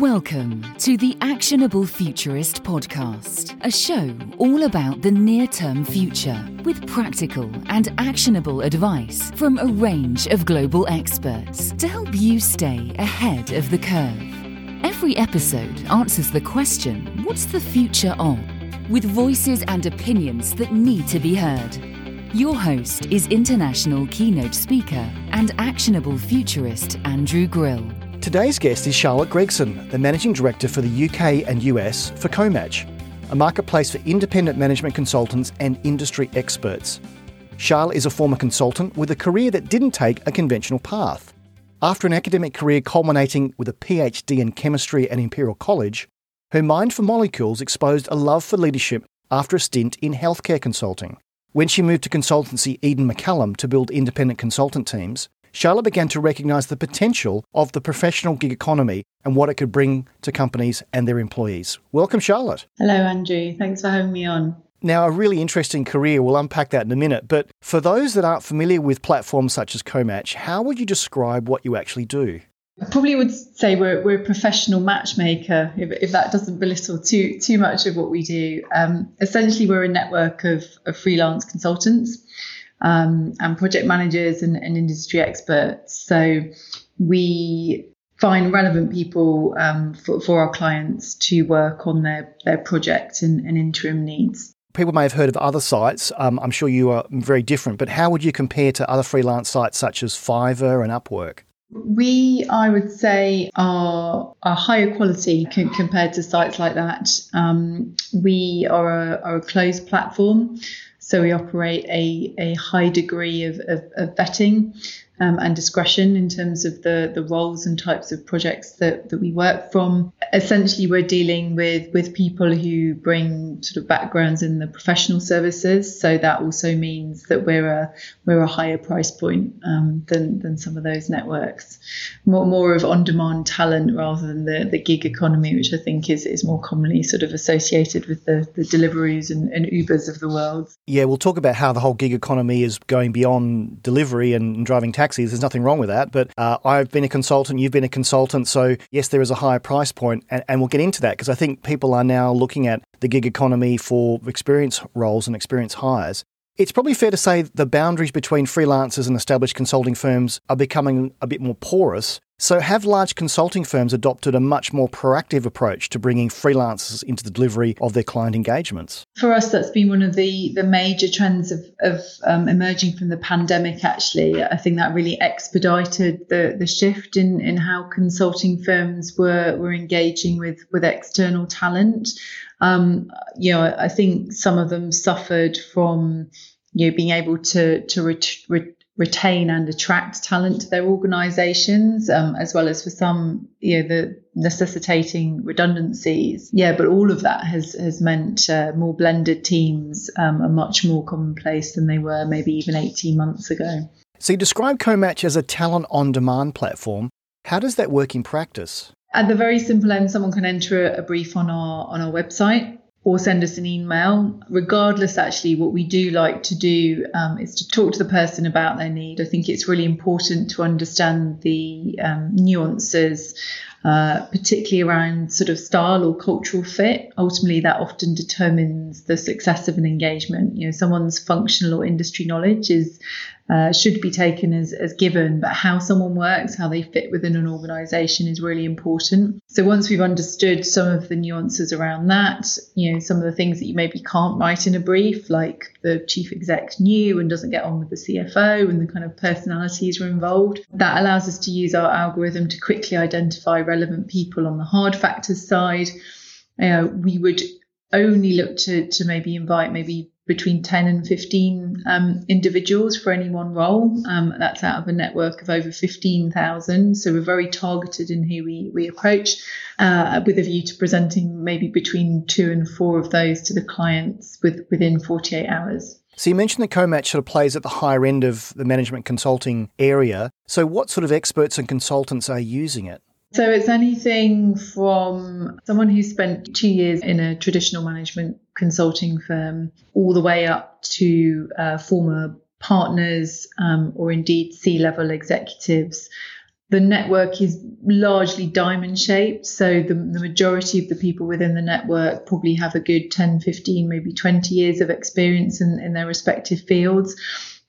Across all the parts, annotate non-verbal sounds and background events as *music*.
Welcome to the Actionable Futurist podcast, a show all about the near term future with practical and actionable advice from a range of global experts to help you stay ahead of the curve. Every episode answers the question what's the future of? with voices and opinions that need to be heard. Your host is international keynote speaker and actionable futurist Andrew Grill. Today's guest is Charlotte Gregson, the Managing Director for the UK and US for Comatch, a marketplace for independent management consultants and industry experts. Charlotte is a former consultant with a career that didn't take a conventional path. After an academic career culminating with a PhD in chemistry at Imperial College, her mind for molecules exposed a love for leadership after a stint in healthcare consulting. When she moved to consultancy Eden McCallum to build independent consultant teams, Charlotte began to recognise the potential of the professional gig economy and what it could bring to companies and their employees. Welcome, Charlotte. Hello, Andrew. Thanks for having me on. Now, a really interesting career. We'll unpack that in a minute. But for those that aren't familiar with platforms such as Comatch, how would you describe what you actually do? I probably would say we're, we're a professional matchmaker, if, if that doesn't belittle too too much of what we do. Um, essentially, we're a network of, of freelance consultants um, and project managers and, and, industry experts. So we find relevant people um, for, for, our clients to work on their, their project and, and interim needs. People may have heard of other sites. Um, I'm sure you are very different, but how would you compare to other freelance sites such as Fiverr and Upwork? We, I would say, are, are higher quality compared to sites like that. Um, we are a, are a closed platform. So we operate a, a high degree of, of, of vetting um, and discretion in terms of the, the roles and types of projects that, that we work from. Essentially, we're dealing with, with people who bring sort of backgrounds in the professional services. So that also means that we're a, we're a higher price point um, than, than some of those networks. More, more of on demand talent rather than the, the gig economy, which I think is, is more commonly sort of associated with the, the Deliveroos and, and Ubers of the world. Yeah, we'll talk about how the whole gig economy is going beyond delivery and driving taxi taxis. There's nothing wrong with that. But uh, I've been a consultant, you've been a consultant. So, yes, there is a higher price point, and, and we'll get into that because I think people are now looking at the gig economy for experience roles and experience hires. It's probably fair to say the boundaries between freelancers and established consulting firms are becoming a bit more porous. So, have large consulting firms adopted a much more proactive approach to bringing freelancers into the delivery of their client engagements? For us, that's been one of the, the major trends of, of um, emerging from the pandemic, actually. I think that really expedited the, the shift in, in how consulting firms were, were engaging with, with external talent. Um, you know, I think some of them suffered from you know being able to to ret- ret- retain and attract talent to their organizations, um, as well as for some, you know, the necessitating redundancies. Yeah, but all of that has, has meant uh, more blended teams um, are much more commonplace than they were maybe even 18 months ago. So you describe Comatch as a talent on demand platform. How does that work in practice? At the very simple end, someone can enter a brief on our on our website or send us an email. Regardless, actually, what we do like to do um, is to talk to the person about their need. I think it's really important to understand the um, nuances, uh, particularly around sort of style or cultural fit. Ultimately, that often determines the success of an engagement. You know, someone's functional or industry knowledge is uh, should be taken as, as given, but how someone works, how they fit within an organization is really important. So once we've understood some of the nuances around that, you know, some of the things that you maybe can't write in a brief, like the chief exec knew and doesn't get on with the CFO and the kind of personalities are involved, that allows us to use our algorithm to quickly identify relevant people on the hard factors side. Uh, we would only look to, to maybe invite maybe between 10 and 15 um, individuals for any one role. Um, that's out of a network of over 15,000. So we're very targeted in who we, we approach uh, with a view to presenting maybe between two and four of those to the clients with, within 48 hours. So you mentioned that Comatch sort of plays at the higher end of the management consulting area. So what sort of experts and consultants are using it? So it's anything from someone who spent two years in a traditional management consulting firm all the way up to uh, former partners um, or indeed C level executives The network is largely diamond shaped. So the, the majority of the people within the network probably have a good 10, 15, maybe 20 years of experience in, in their respective fields.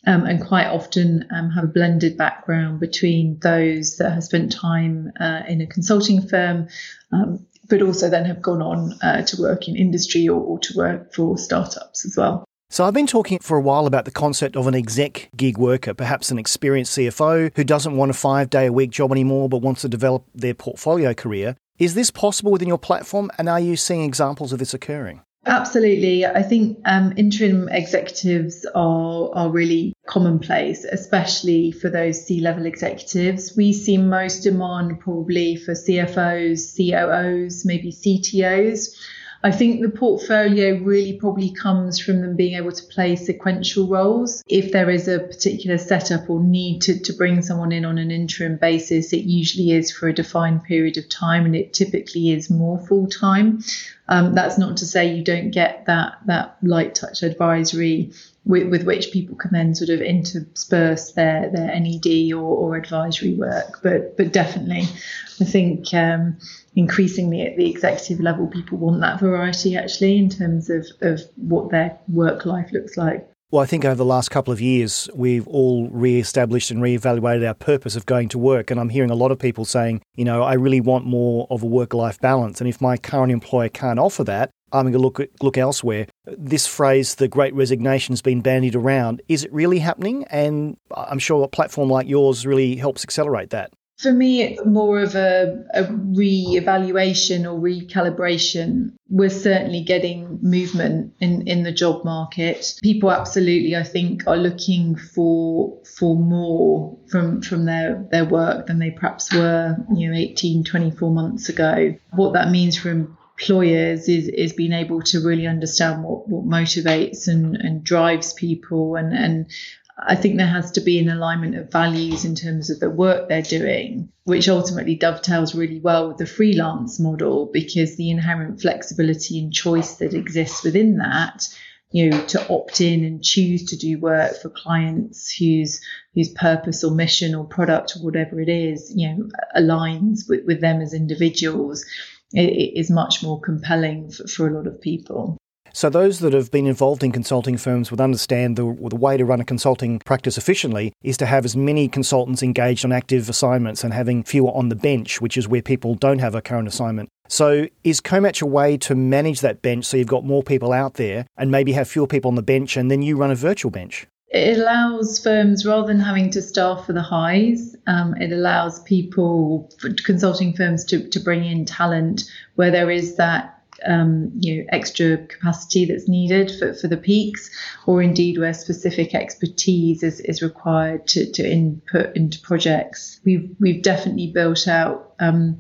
Um, and quite often um, have a blended background between those that have spent time uh, in a consulting firm, um, but also then have gone on uh, to work in industry or, or to work for startups as well. So I've been talking for a while about the concept of an exec gig worker, perhaps an experienced CFO who doesn't want a five day a week job anymore but wants to develop their portfolio career. Is this possible within your platform and are you seeing examples of this occurring? Absolutely. I think um, interim executives are, are really commonplace, especially for those C level executives. We see most demand probably for CFOs, COOs, maybe CTOs. I think the portfolio really probably comes from them being able to play sequential roles. If there is a particular setup or need to, to bring someone in on an interim basis, it usually is for a defined period of time and it typically is more full time. Um, that's not to say you don't get that that light touch advisory with, with which people can then sort of intersperse their their NED or, or advisory work. But but definitely, I think um, increasingly at the executive level, people want that variety actually in terms of, of what their work life looks like. Well, I think over the last couple of years, we've all re-established and re-evaluated our purpose of going to work. And I'm hearing a lot of people saying, you know, I really want more of a work-life balance. And if my current employer can't offer that, I'm going to look look elsewhere. This phrase, the Great Resignation, has been bandied around. Is it really happening? And I'm sure a platform like yours really helps accelerate that. For me, it's more of a, a re-evaluation or recalibration. We're certainly getting movement in, in the job market. People absolutely, I think, are looking for for more from from their, their work than they perhaps were, you know, 18, 24 months ago. What that means for employers is is being able to really understand what, what motivates and, and drives people and, and I think there has to be an alignment of values in terms of the work they're doing, which ultimately dovetails really well with the freelance model because the inherent flexibility and choice that exists within that, you know, to opt in and choose to do work for clients whose whose purpose or mission or product or whatever it is, you know, aligns with, with them as individuals, it, is much more compelling for, for a lot of people. So, those that have been involved in consulting firms would understand the, the way to run a consulting practice efficiently is to have as many consultants engaged on active assignments and having fewer on the bench, which is where people don't have a current assignment. So, is CoMatch a way to manage that bench so you've got more people out there and maybe have fewer people on the bench and then you run a virtual bench? It allows firms, rather than having to staff for the highs, um, it allows people, consulting firms, to, to bring in talent where there is that um, you know extra capacity that's needed for, for the peaks, or indeed where specific expertise is, is required to, to input into projects. We've we've definitely built out um,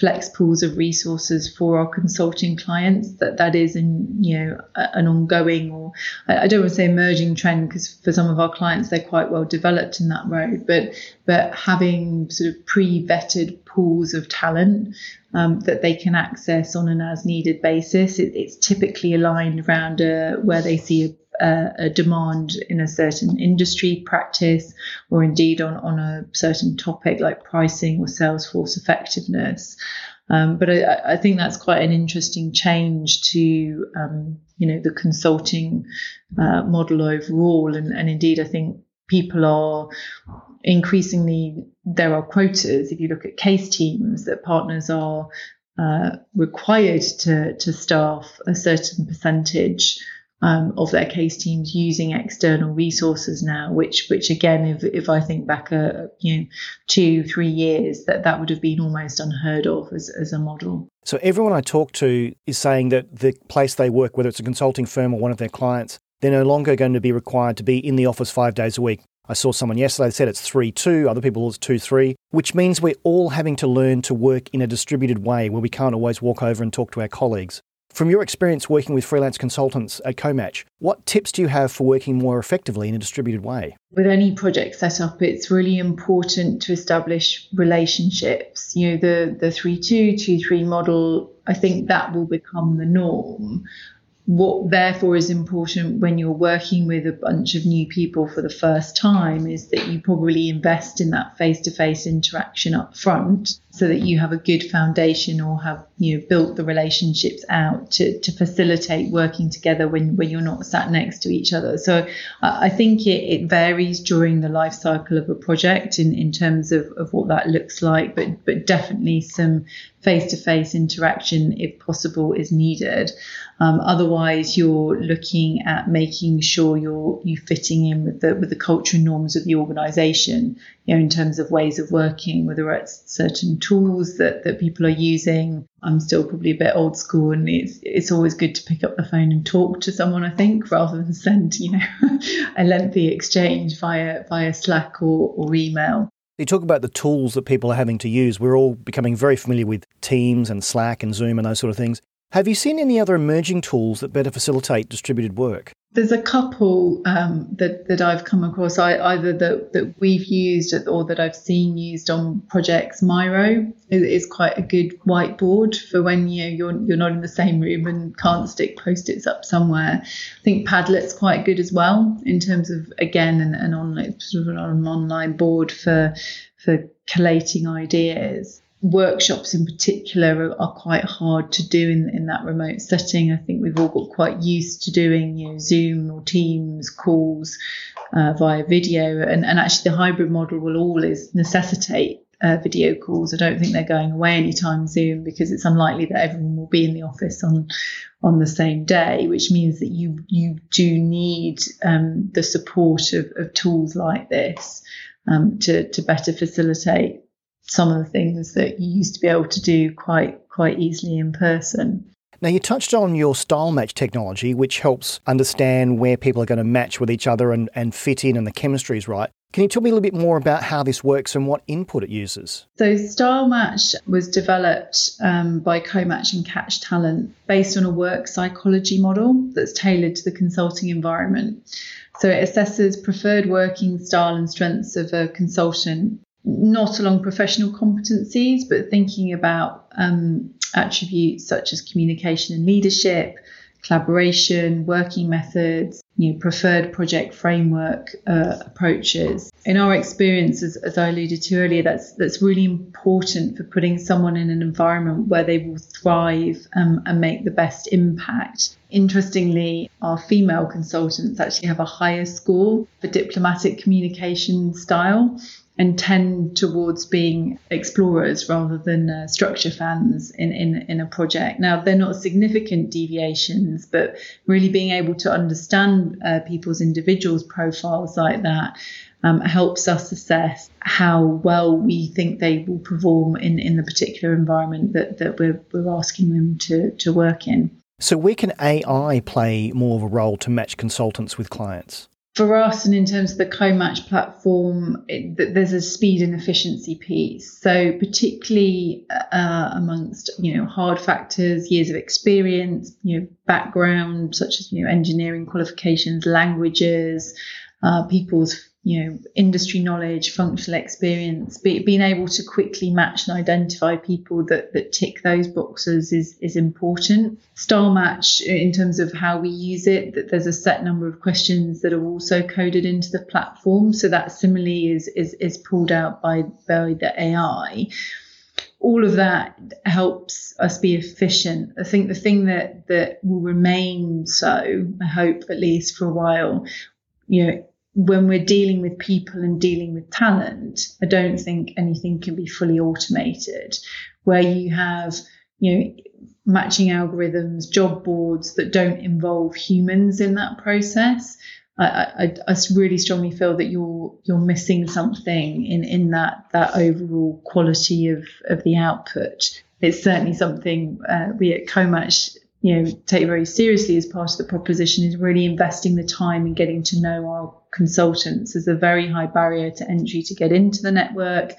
flex pools of resources for our consulting clients that that is in you know an ongoing or I don't want to say emerging trend because for some of our clients they're quite well developed in that road but but having sort of pre-vetted pools of talent um, that they can access on an as needed basis it, it's typically aligned around uh, where they see a a, demand in a certain industry practice or indeed on, on a certain topic like pricing or sales force effectiveness. Um, but I, I, think that's quite an interesting change to um, you know the consulting uh, model overall, and, and indeed I think people are increasingly there are quotas. If you look at case teams, that partners are uh, required to to staff a certain percentage um, of their case teams using external resources now, which which again, if if I think back a you know two three years, that that would have been almost unheard of as as a model. So everyone I talk to is saying that the place they work, whether it's a consulting firm or one of their clients, they're no longer going to be required to be in the office five days a week. I saw someone yesterday that said it's 3 2, other people it's 2 3, which means we're all having to learn to work in a distributed way where we can't always walk over and talk to our colleagues. From your experience working with freelance consultants at CoMatch, what tips do you have for working more effectively in a distributed way? With any project setup, it's really important to establish relationships. You know, the, the 3 2, 2 3 model, I think that will become the norm. what therefore is important when you're working with a bunch of new people for the first time is that you probably invest in that face-to-face interaction up front so that you have a good foundation or have you know built the relationships out to, to facilitate working together when, when you're not sat next to each other so i think it, it varies during the life cycle of a project in, in terms of, of what that looks like but but definitely some face-to-face interaction if possible is needed um, otherwise, you're looking at making sure you're you fitting in with the with the culture and norms of the organisation. You know, in terms of ways of working, whether it's certain tools that that people are using. I'm still probably a bit old school, and it's it's always good to pick up the phone and talk to someone. I think rather than send you know *laughs* a lengthy exchange via via Slack or, or email. You talk about the tools that people are having to use. We're all becoming very familiar with Teams and Slack and Zoom and those sort of things. Have you seen any other emerging tools that better facilitate distributed work? There's a couple um, that, that I've come across, I, either that, that we've used or that I've seen used on projects. Miro is, quite a good whiteboard for when you know, you're you're not in the same room and can't stick post-its up somewhere. I think Padlet's quite good as well in terms of again an, an online sort of an online board for for collating ideas workshops in particular are, are, quite hard to do in, in that remote setting. I think we've all got quite used to doing you know, Zoom or Teams calls uh, via video, and, and actually the hybrid model will always necessitate uh, video calls. I don't think they're going away anytime soon because it's unlikely that everyone will be in the office on on the same day, which means that you you do need um, the support of, of tools like this um, to to better facilitate some of the things that you used to be able to do quite quite easily in person. Now, you touched on your style match technology, which helps understand where people are going to match with each other and, and fit in and the chemistry is right. Can you tell me a little bit more about how this works and what input it uses? So, Style Match was developed um, by CoMatch and Catch Talent based on a work psychology model that's tailored to the consulting environment. So, it assesses preferred working style and strengths of a consultant not along professional competencies, but thinking about um, attributes such as communication and leadership, collaboration, working methods, you know, preferred project framework uh, approaches. In our experience, as, as, I alluded to earlier, that's that's really important for putting someone in an environment where they will thrive um, and make the best impact. Interestingly, our female consultants actually have a higher score for diplomatic communication style and tend towards being explorers rather than uh, structure fans in, in, in a project. Now, they're not significant deviations, but really being able to understand uh, people's individuals' profiles like that um, helps us assess how well we think they will perform in, in the particular environment that, that we're, we're asking them to, to work in. So, where can AI play more of a role to match consultants with clients? For us and in terms of the co-match platform it, there's a speed and efficiency piece. So particularly uh, amongst you know hard factors years of experience you know background such as you know engineering qualifications languages uh, people's you know industry knowledge functional experience be, being able to quickly match and identify people that that tick those boxes is is important. Style match in terms of how we use it that there's a set number of questions that are also coded into the platform. So that similarly is is, is pulled out by by the ai all of that helps us be efficient. I think the thing that that will remain so, I hope at least for a while, you know, when we're dealing with people and dealing with talent, I don't think anything can be fully automated. Where you have, you know, matching algorithms, job boards that don't involve humans in that process, I, I, I, really strongly feel that you're you're missing something in, in that that overall quality of, of the output. It's certainly something uh, we at CoMatch you know take very seriously as part of the proposition is really investing the time and getting to know our consultants. There's a very high barrier to entry to get into the network.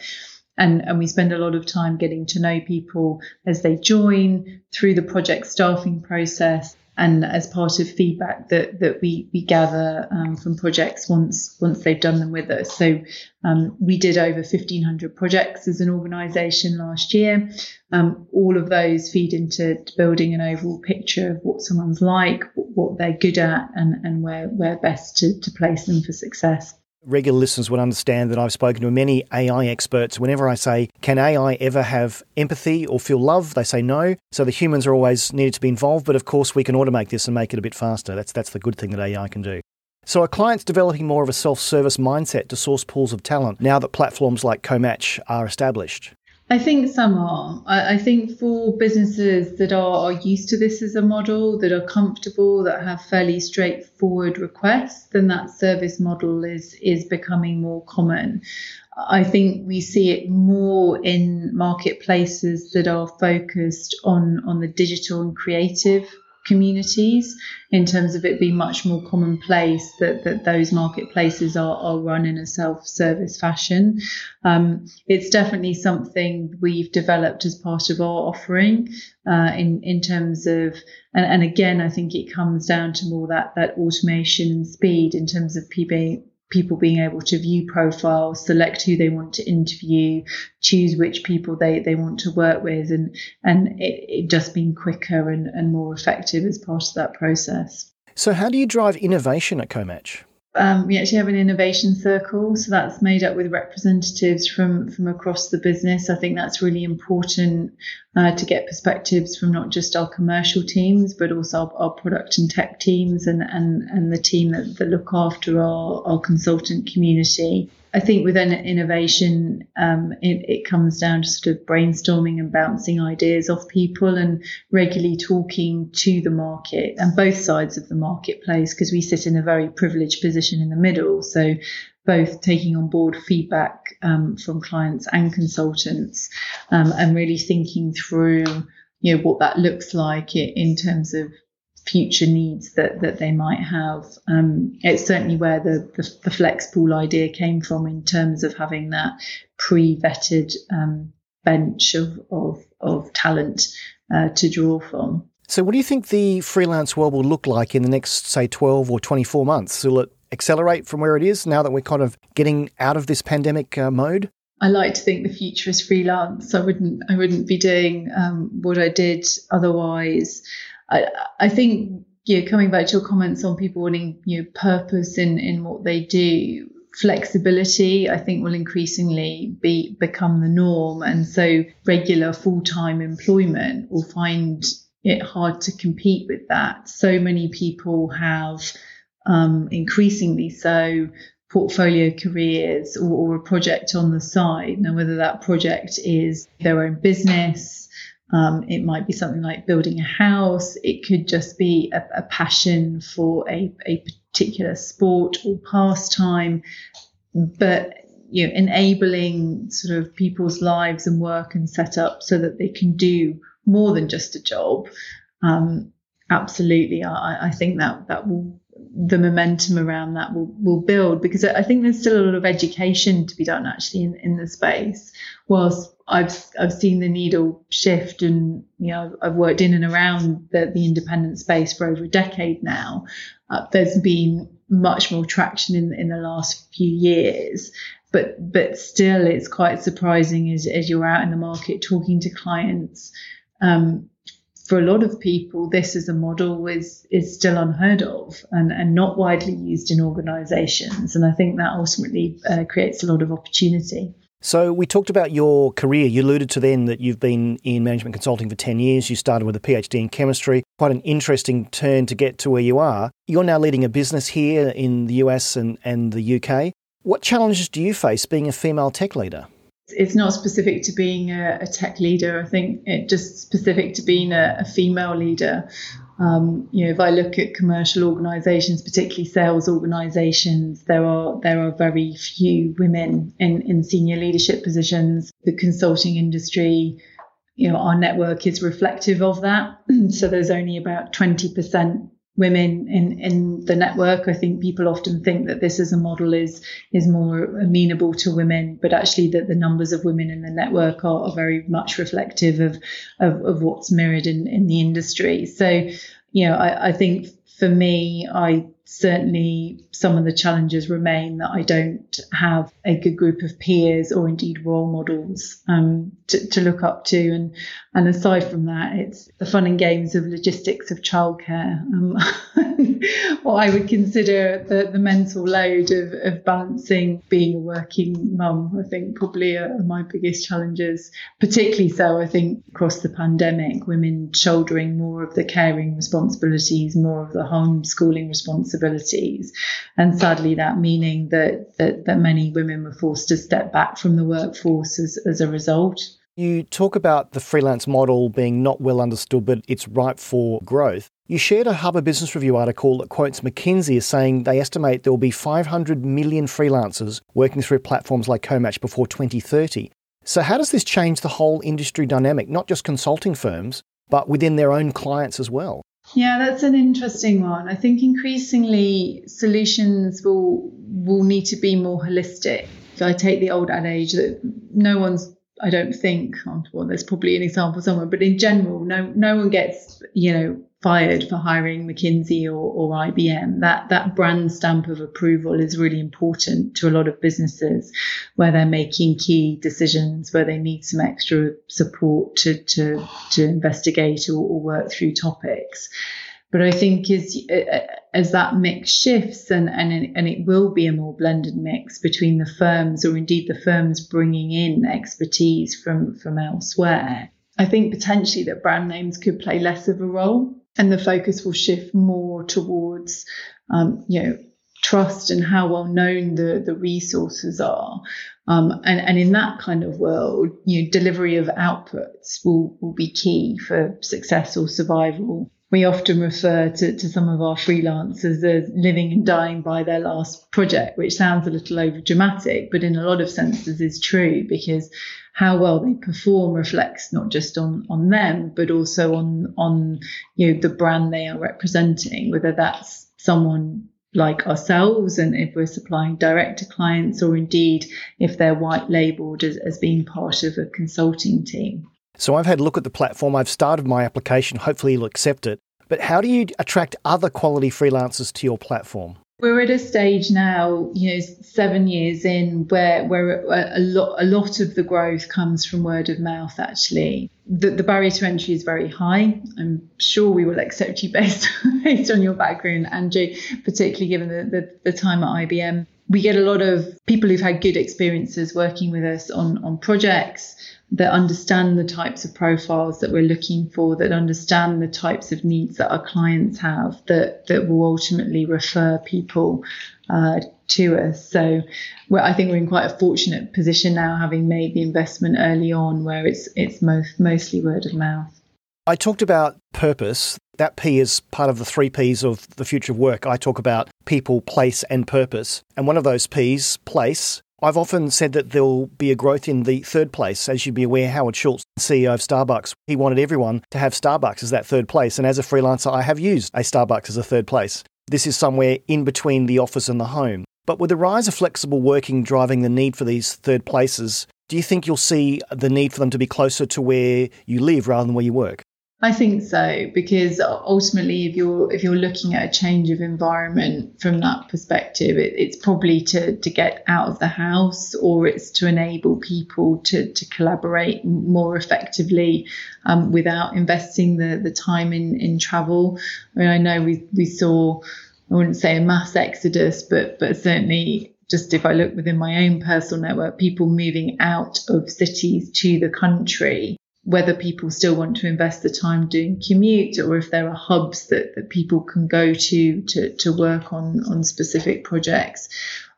And, and we spend a lot of time getting to know people as they join through the project staffing process and as part of feedback that that we we gather um, from projects once once they've done them with us. So um, we did over 1,500 projects as an organisation last year. Um, all of those feed into building an overall picture of what someone's like, what they're good at, and and where where best to, to place them for success. Regular listeners would understand that I've spoken to many AI experts. Whenever I say, can AI ever have empathy or feel love? They say no. So the humans are always needed to be involved, but of course we can automate this and make it a bit faster. That's, that's the good thing that AI can do. So are clients developing more of a self-service mindset to source pools of talent now that platforms like Comatch are established? I think some are. I, I, think for businesses that are, are used to this as a model, that are comfortable, that have fairly straightforward requests, then that service model is is becoming more common. I think we see it more in marketplaces that are focused on on the digital and creative communities in terms of it being much more commonplace that, that those marketplaces are, are run in a self-service fashion. Um, it's definitely something we've developed as part of our offering uh, in in terms of and, and again I think it comes down to more that that automation and speed in terms of people people being able to view profiles, select who they want to interview, choose which people they, they want to work with, and and it, it just being quicker and, and more effective as part of that process. So, how do you drive innovation at Comatch? Um, we actually have an innovation circle, so that's made up with representatives from from across the business. I think that's really important uh, to get perspectives from not just our commercial teams, but also our, our product and tech teams and and and the team that, that look after our, our consultant community. I think within innovation, um, it, it, comes down to sort of brainstorming and bouncing ideas off people and regularly talking to the market and both sides of the marketplace because we sit in a very privileged position in the middle. So both taking on board feedback um, from clients and consultants um, and really thinking through you know what that looks like in terms of future needs that, that they might have. Um, it's certainly where the, the, the, flex pool idea came from in terms of having that pre-vetted um, bench of, of, of talent uh, to draw from. So, what do you think the freelance world will look like in the next, say, 12 or 24 months? Will it accelerate from where it is now that we're kind of getting out of this pandemic uh, mode? I like to think the future is freelance. I wouldn't I wouldn't be doing um, what I did otherwise. I, I think know, coming back to your comments on people wanting you know, purpose in, in what they do, flexibility, I think, will increasingly be become the norm, and so regular full time employment will find it hard to compete with that. So many people have, um, increasingly so, portfolio careers or, or, a project on the side. Now, whether that project is their own business, um, it might be something like building a house. It could just be a, a passion for a, a particular sport or pastime. But you know, enabling sort of people's lives and work and set up so that they can do more than just a job. Um, absolutely, I, I think that that will the momentum around that will, will build because I think there's still a lot of education to be done actually in, in the space. Whilst I've I've seen the needle shift and you know I've worked in and around the, the independent space for over a decade now. Uh, there's been much more traction in in the last few years, but but still it's quite surprising as as you're out in the market talking to clients. Um, for a lot of people, this as a model is is still unheard of and, and not widely used in organisations. And I think that ultimately uh, creates a lot of opportunity. So we talked about your career. You alluded to then that you've been in management consulting for 10 years. You started with a PhD in chemistry. Quite an interesting turn to get to where you are. You're now leading a business here in the US and, and the UK. What challenges do you face being a female tech leader? It's not specific to being a, a, tech leader. I think it just specific to being a, a female leader. Um, you know, if I look at commercial organisations, particularly sales organisations, there are there are very few women in, in senior leadership positions. The consulting industry, you know, our network is reflective of that. *clears throat* so there's only about twenty percent women in, in the network. I think people often think that this as a model is is more amenable to women, but actually that the numbers of women in the network are, are very much reflective of, of, of what's mirrored in, in the industry. So you know, I, I think for me, I certainly some of the challenges remain that I don't have a good group of peers or indeed role models um, to, to, look up to. And, and aside from that, it's the fun and games of logistics of childcare. Um, *laughs* what I would consider the, the mental load of, of balancing being a working mum, I think probably are my biggest challenges, particularly so, I think, across the pandemic, women shouldering more of the caring responsibilities, more of the homeschooling responsibilities And sadly, that meaning that, that, that many women were forced to step back from the workforce as, as a result. You talk about the freelance model being not well understood, but it's ripe for growth. You shared a Harvard Business Review article that quotes McKinsey as saying they estimate there will be 500 million freelancers working through platforms like Comatch before 2030. So, how does this change the whole industry dynamic, not just consulting firms, but within their own clients as well? Yeah, that's an interesting one. I think increasingly solutions will will need to be more holistic. If I take the old adage that no one's I don't think oh, well, there's probably an example somewhere, but in general, no no one gets, you know, fired for hiring McKinsey or, or IBM. That that brand stamp of approval is really important to a lot of businesses where they're making key decisions, where they need some extra support to to to investigate or, or work through topics. But I think as as that mix shifts and, and and it will be a more blended mix between the firms or indeed the firms bringing in expertise from from elsewhere. I think potentially that brand names could play less of a role and the focus will shift more towards, um, you know, trust and how well known the, the resources are. Um, and, and in that kind of world, you know, delivery of outputs will, will be key for success or survival. We often refer to, to some of our freelancers as living and dying by their last project, which sounds a little over dramatic, but in a lot of senses is true because how well they perform reflects not just on on them but also on on you know the brand they are representing whether that's someone like ourselves and if we're supplying direct to clients or indeed if they're white labeled as, as being part of a consulting team so i've had a look at the platform i've started my application hopefully you'll accept it but how do you attract other quality freelancers to your platform we're at a stage now, you know, seven years in, where where uh, a lot a lot of the growth comes from word of mouth. Actually, the, the barrier to entry is very high. I'm sure we will accept you *laughs* based based on your background, Andrew, particularly given the, the, the time at IBM. We get a lot of people who've had good experiences working with us on on projects that understand the types of profiles that we're looking for, that understand the types of needs that our clients have, that that will ultimately refer people uh, to us. So I think we're in quite a fortunate position now, having made the investment early on, where it's it's most, mostly word of mouth. I talked about purpose. That P is part of the three P's of the future of work. I talk about people, place, and purpose. And one of those P's, place, I've often said that there'll be a growth in the third place. As you'd be aware, Howard Schultz, CEO of Starbucks, he wanted everyone to have Starbucks as that third place. And as a freelancer, I have used a Starbucks as a third place. This is somewhere in between the office and the home. But with the rise of flexible working driving the need for these third places, do you think you'll see the need for them to be closer to where you live rather than where you work? I think so because ultimately, if you're if you're looking at a change of environment from that perspective, it, it's probably to to get out of the house or it's to enable people to to collaborate more effectively um, without investing the the time in in travel. I mean, I know we we saw I wouldn't say a mass exodus, but but certainly just if I look within my own personal network, people moving out of cities to the country whether people still want to invest the time doing commute or if there are hubs that, that people can go to, to to work on on specific projects.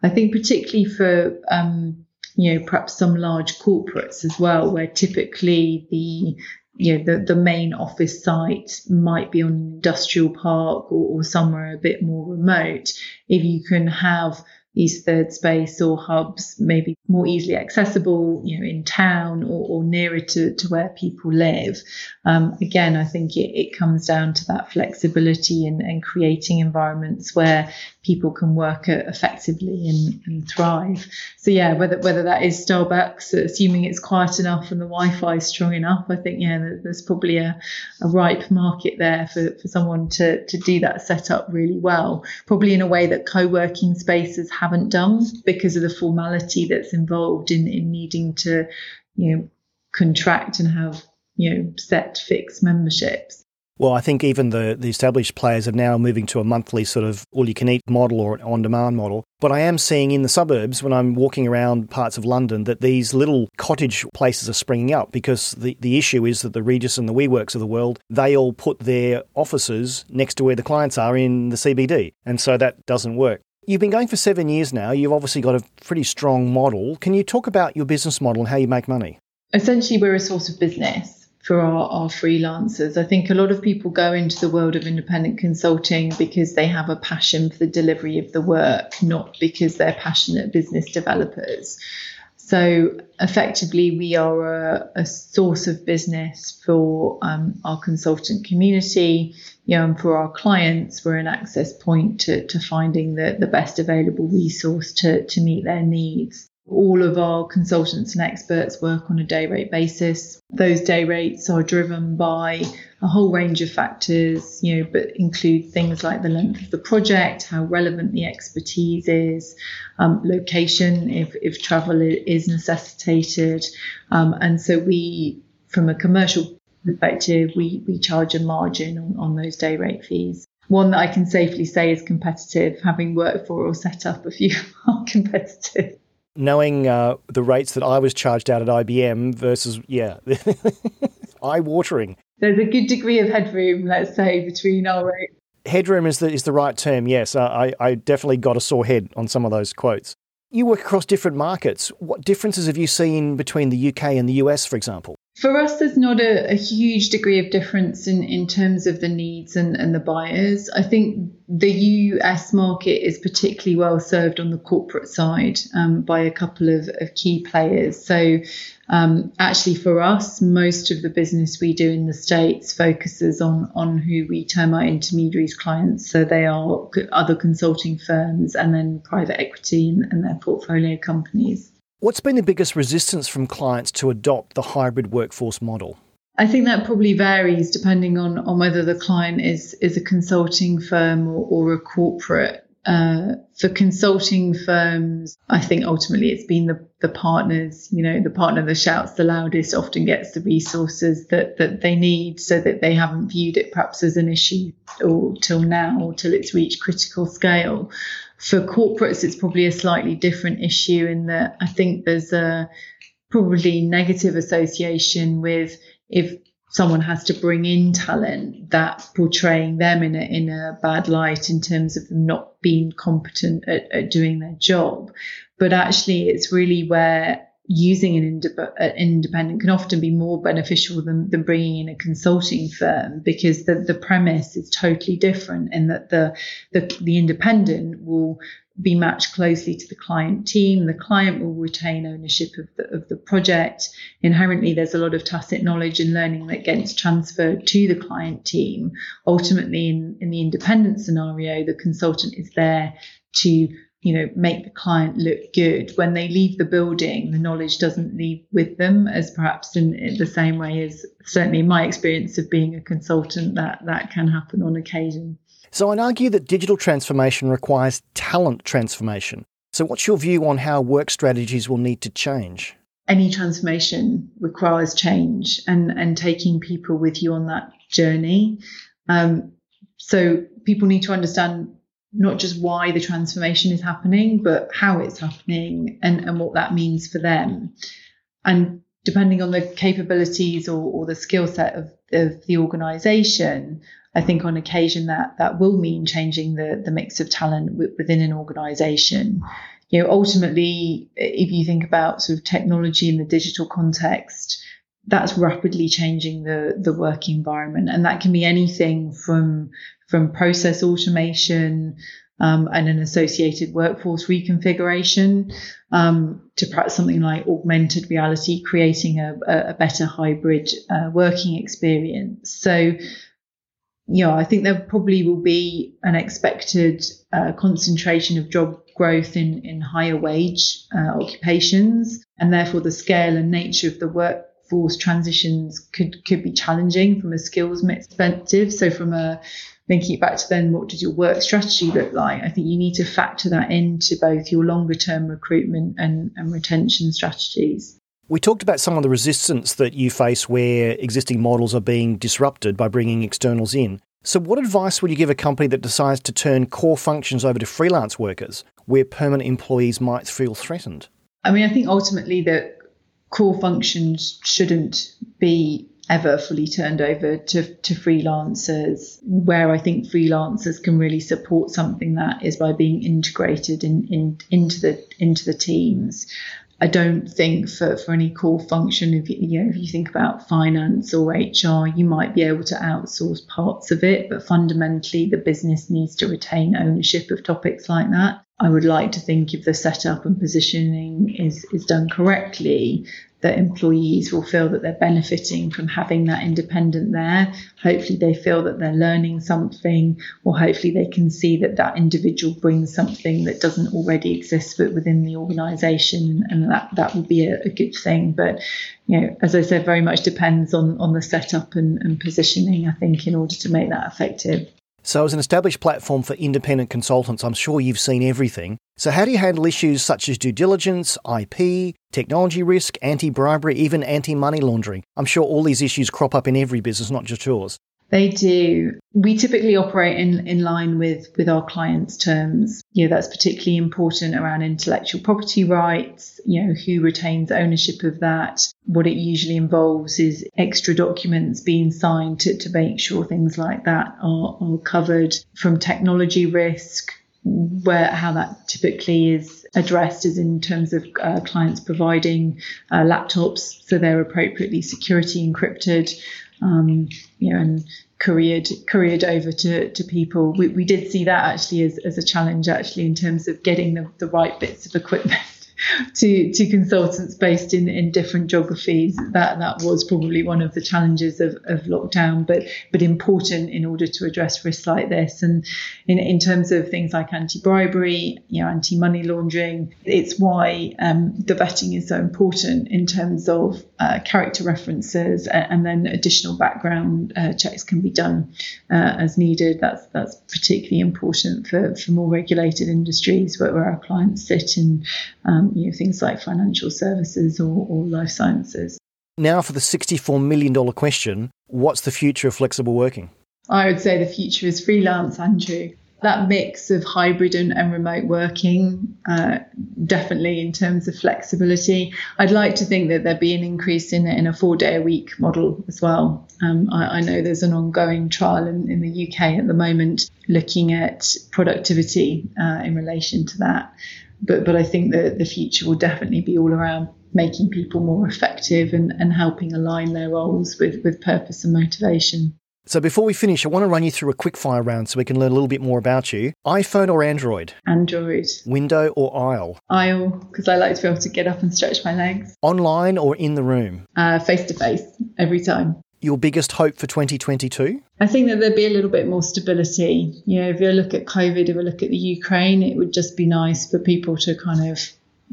I think particularly for um, you know perhaps some large corporates as well, where typically the you know the, the main office site might be on an industrial park or, or somewhere a bit more remote. If you can have these third space or hubs maybe more easily accessible, you know, in town or, or nearer to, to where people live. Um, again, I think it, it comes down to that flexibility and, and creating environments where people can work effectively and, and, thrive. So yeah, whether whether that is Starbucks, assuming it's quiet enough and the Wi-Fi is strong enough, I think yeah, there's probably a, a ripe market there for, for someone to to do that setup really well. Probably in a way that co-working spaces haven't done because of the formality that's involved in in needing to you know contract and have you know set fixed memberships. Well, I think even the, the established players are now moving to a monthly sort of all you can eat model or on demand model. But I am seeing in the suburbs when I'm walking around parts of London that these little cottage places are springing up because the, the issue is that the Regus and the WeWorks of the world, they all put their offices next to where the clients are in the CBD. And so that doesn't work. You've been going for seven years now. You've obviously got a pretty strong model. Can you talk about your business model and how you make money? Essentially, we're a source of business for our, our freelancers. I think a lot of people go into the world of independent consulting because they have a passion for the delivery of the work, not because they're passionate business developers. So effectively, we are a, a source of business for um, our consultant community. You know, and for our clients, we're an access point to, to finding the, the best available resource to, to meet their needs. All of our consultants and experts work on a day rate basis. Those day rates are driven by a whole range of factors, you know, but include things like the length of the project, how relevant the expertise is, um, location, if, if travel is necessitated. Um, and so we, from a commercial perspective, we, we charge a margin on, on those day rate fees. One that I can safely say is competitive, having worked for or set up a few are *laughs* competitive knowing uh, the rates that I was charged out at IBM versus, yeah, *laughs* eye watering. There's a good degree of headroom, let's say, between our rates. Headroom is the, is the right term, yes. I, I definitely got a sore head on some of those quotes. You work across different markets. What differences have you seen between the UK and the US, for example? For us, there's not a, a, huge degree of difference in, in terms of the needs and, and the buyers. I think the US market is particularly well served on the corporate side um, by a couple of, of key players. So, um, actually, for us, most of the business we do in the States focuses on, on who we term our intermediaries clients. So, they are other consulting firms and then private equity and, and their portfolio companies. What's been the biggest resistance from clients to adopt the hybrid workforce model? I think that probably varies depending on, on whether the client is is a consulting firm or, or a corporate. Uh, for consulting firms, I think ultimately it's been the, the partners, you know, the partner that shouts the loudest often gets the resources that, that they need so that they haven't viewed it perhaps as an issue or till now or till it's reached critical scale. For corporates, it's probably a slightly different issue in that I think there's a probably negative association with if someone has to bring in talent that portraying them in a in a bad light in terms of them not being competent at, at doing their job. But actually it's really where using an, ind- uh, independent can often be more beneficial than, than bringing in a consulting firm because the, the premise is totally different in that the, the, the independent will be matched closely to the client team. The client will retain ownership of the, of the project. Inherently, there's a lot of tacit knowledge and learning that gets transferred to the client team. Ultimately, in, in the independent scenario, the consultant is there to you know, make the client look good. When they leave the building, the knowledge doesn't leave with them as perhaps in, in, the same way as certainly my experience of being a consultant that that can happen on occasion. So I'd argue that digital transformation requires talent transformation. So what's your view on how work strategies will need to change? Any transformation requires change and, and taking people with you on that journey. Um, so people need to understand not just why the transformation is happening, but how it's happening and, and what that means for them. And depending on the capabilities or, or the skill set of, of the organization, I think on occasion that that will mean changing the, the mix of talent w- within an organization. You know, ultimately, if you think about sort of technology in the digital context, that's rapidly changing the the work environment, and that can be anything from from process automation um, and an associated workforce reconfiguration um, to perhaps something like augmented reality, creating a, a better hybrid uh, working experience. So, yeah, I think there probably will be an expected uh, concentration of job growth in, in higher wage uh, occupations, and therefore the scale and nature of the workforce transitions could could be challenging from a skills perspective. So, from a linking it back to then what does your work strategy look like? I think you need to factor that into both your longer term recruitment and, and retention strategies. We talked about some of the resistance that you face where existing models are being disrupted by bringing externals in. So, what advice would you give a company that decides to turn core functions over to freelance workers where permanent employees might feel threatened? I mean, I think ultimately that core functions shouldn't be ever fully turned over to, to freelancers. Where I think freelancers can really support something that is by being integrated in, in into the into the teams. I don't think for, for any core function, if you, you know, if you think about finance or HR, you might be able to outsource parts of it, but fundamentally the business needs to retain ownership of topics like that. I would like to think if the setup and positioning is, is done correctly, that employees will feel that they're benefiting from having that independent there. Hopefully, they feel that they're learning something, or hopefully, they can see that that individual brings something that doesn't already exist but within the organisation, and that that will be a, a, good thing. But you know, as I said, very much depends on on the setup and, and positioning. I think in order to make that effective. So, as an established platform for independent consultants, I'm sure you've seen everything. So, how do you handle issues such as due diligence, IP, technology risk, anti bribery, even anti money laundering? I'm sure all these issues crop up in every business, not just yours. They do. We typically operate in, in line with, with our clients' terms. You know, that's particularly important around intellectual property rights, you know, who retains ownership of that. What it usually involves is extra documents being signed to, to make sure things like that are, are covered from technology risk, where how that typically is addressed is in terms of uh, clients providing uh, laptops so they're appropriately security encrypted um, you know, and couriered over to, to people. We, we did see that actually as, as a challenge actually in terms of getting the, the right bits of equipment *laughs* to to consultants based in, in different geographies. That that was probably one of the challenges of, of lockdown, but but important in order to address risks like this. And in, in terms of things like anti-bribery, you know, anti-money laundering, it's why um, the vetting is so important in terms of uh, character references and, then additional background uh, checks can be done uh, as needed. That's that's particularly important for, for more regulated industries where, where our clients sit in um, you know, things like financial services or, or life sciences. Now, for the $64 million question what's the future of flexible working? I would say the future is freelance, Andrew. That mix of hybrid and, and remote working, uh, definitely in terms of flexibility. I'd like to think that there'd be an increase in, in a four day a week model as well. Um, I, I, know there's an ongoing trial in, in, the UK at the moment looking at productivity uh, in relation to that but but I think that the future will definitely be all around making people more effective and, and helping align their roles with, with purpose and motivation. So before we finish, I want to run you through a quick fire round so we can learn a little bit more about you. iPhone or Android? Android. Window or aisle? Aisle, because I like to be able to get up and stretch my legs. Online or in the room? Face to face, every time your biggest hope for 2022? I think that there'd be a little bit more stability. You know, if you look at COVID, if you look at the Ukraine, it would just be nice for people to kind of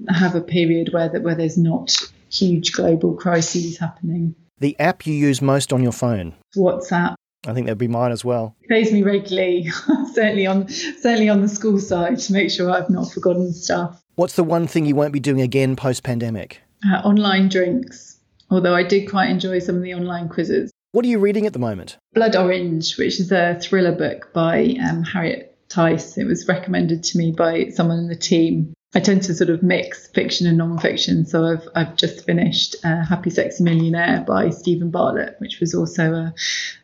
have a period where where there's not huge global crises happening. The app you use most on your phone? WhatsApp. I think that'd be mine as well. It pays me regularly, *laughs* certainly on certainly on the school side to make sure I've not forgotten stuff. What's the one thing you won't be doing again post pandemic? Uh, online drinks although I did quite enjoy some of the online quizzes. What are you reading at the moment? Blood Orange, which is a thriller book by um, Harriet Tyce. It was recommended to me by someone in the team. I tend to sort of mix fiction and non-fiction, so I've I've just finished uh, Happy Sexy Millionaire by Steven Bartlett, which was also a,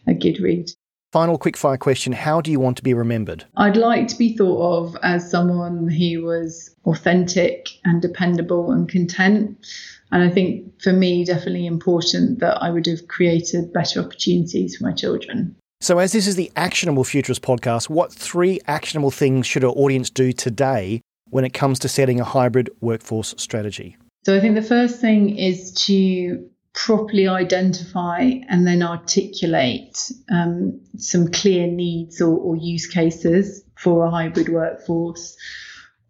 a good read. Final quickfire question How do you want to be remembered? I'd like to be thought of as someone who was authentic and dependable and content. And I think for me, definitely important that I would have created better opportunities for my children. So, as this is the Actionable Futurist podcast, what three actionable things should our audience do today when it comes to setting a hybrid workforce strategy? So, I think the first thing is to properly identify and then articulate um, some clear needs or, or use cases for a hybrid workforce.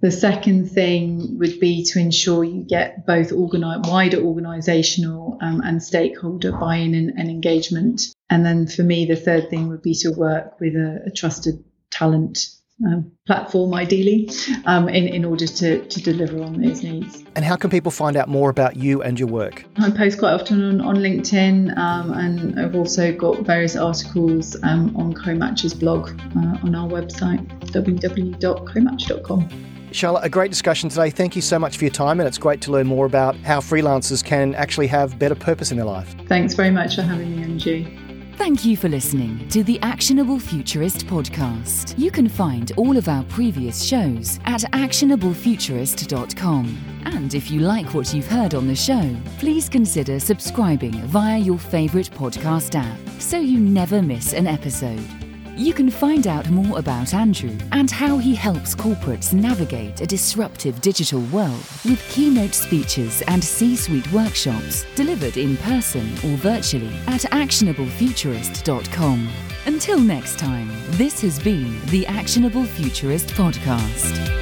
The second thing would be to ensure you get both organi- wider organisational um, and stakeholder buy-in and, and, engagement. And then for me, the third thing would be to work with a, a trusted talent um, platform, ideally, um, in, in order to, to deliver on those needs. And how can people find out more about you and your work? I post quite often on, on LinkedIn, um, and I've also got various articles um, on CoMatch's blog uh, on our website, www.comatch.com. Charlotte, a great discussion today. Thank you so much for your time, and it's great to learn more about how freelancers can actually have better purpose in their life. Thanks very much for having me, Andrew. Thank you for listening to the Actionable Futurist podcast. You can find all of our previous shows at actionablefuturist.com. And if you like what you've heard on the show, please consider subscribing via your favourite podcast app so you never miss an episode. You can find out more about Andrew and how he helps corporates navigate a disruptive digital world with keynote speeches and C suite workshops delivered in person or virtually at actionablefuturist.com. Until next time, this has been the Actionable Futurist Podcast.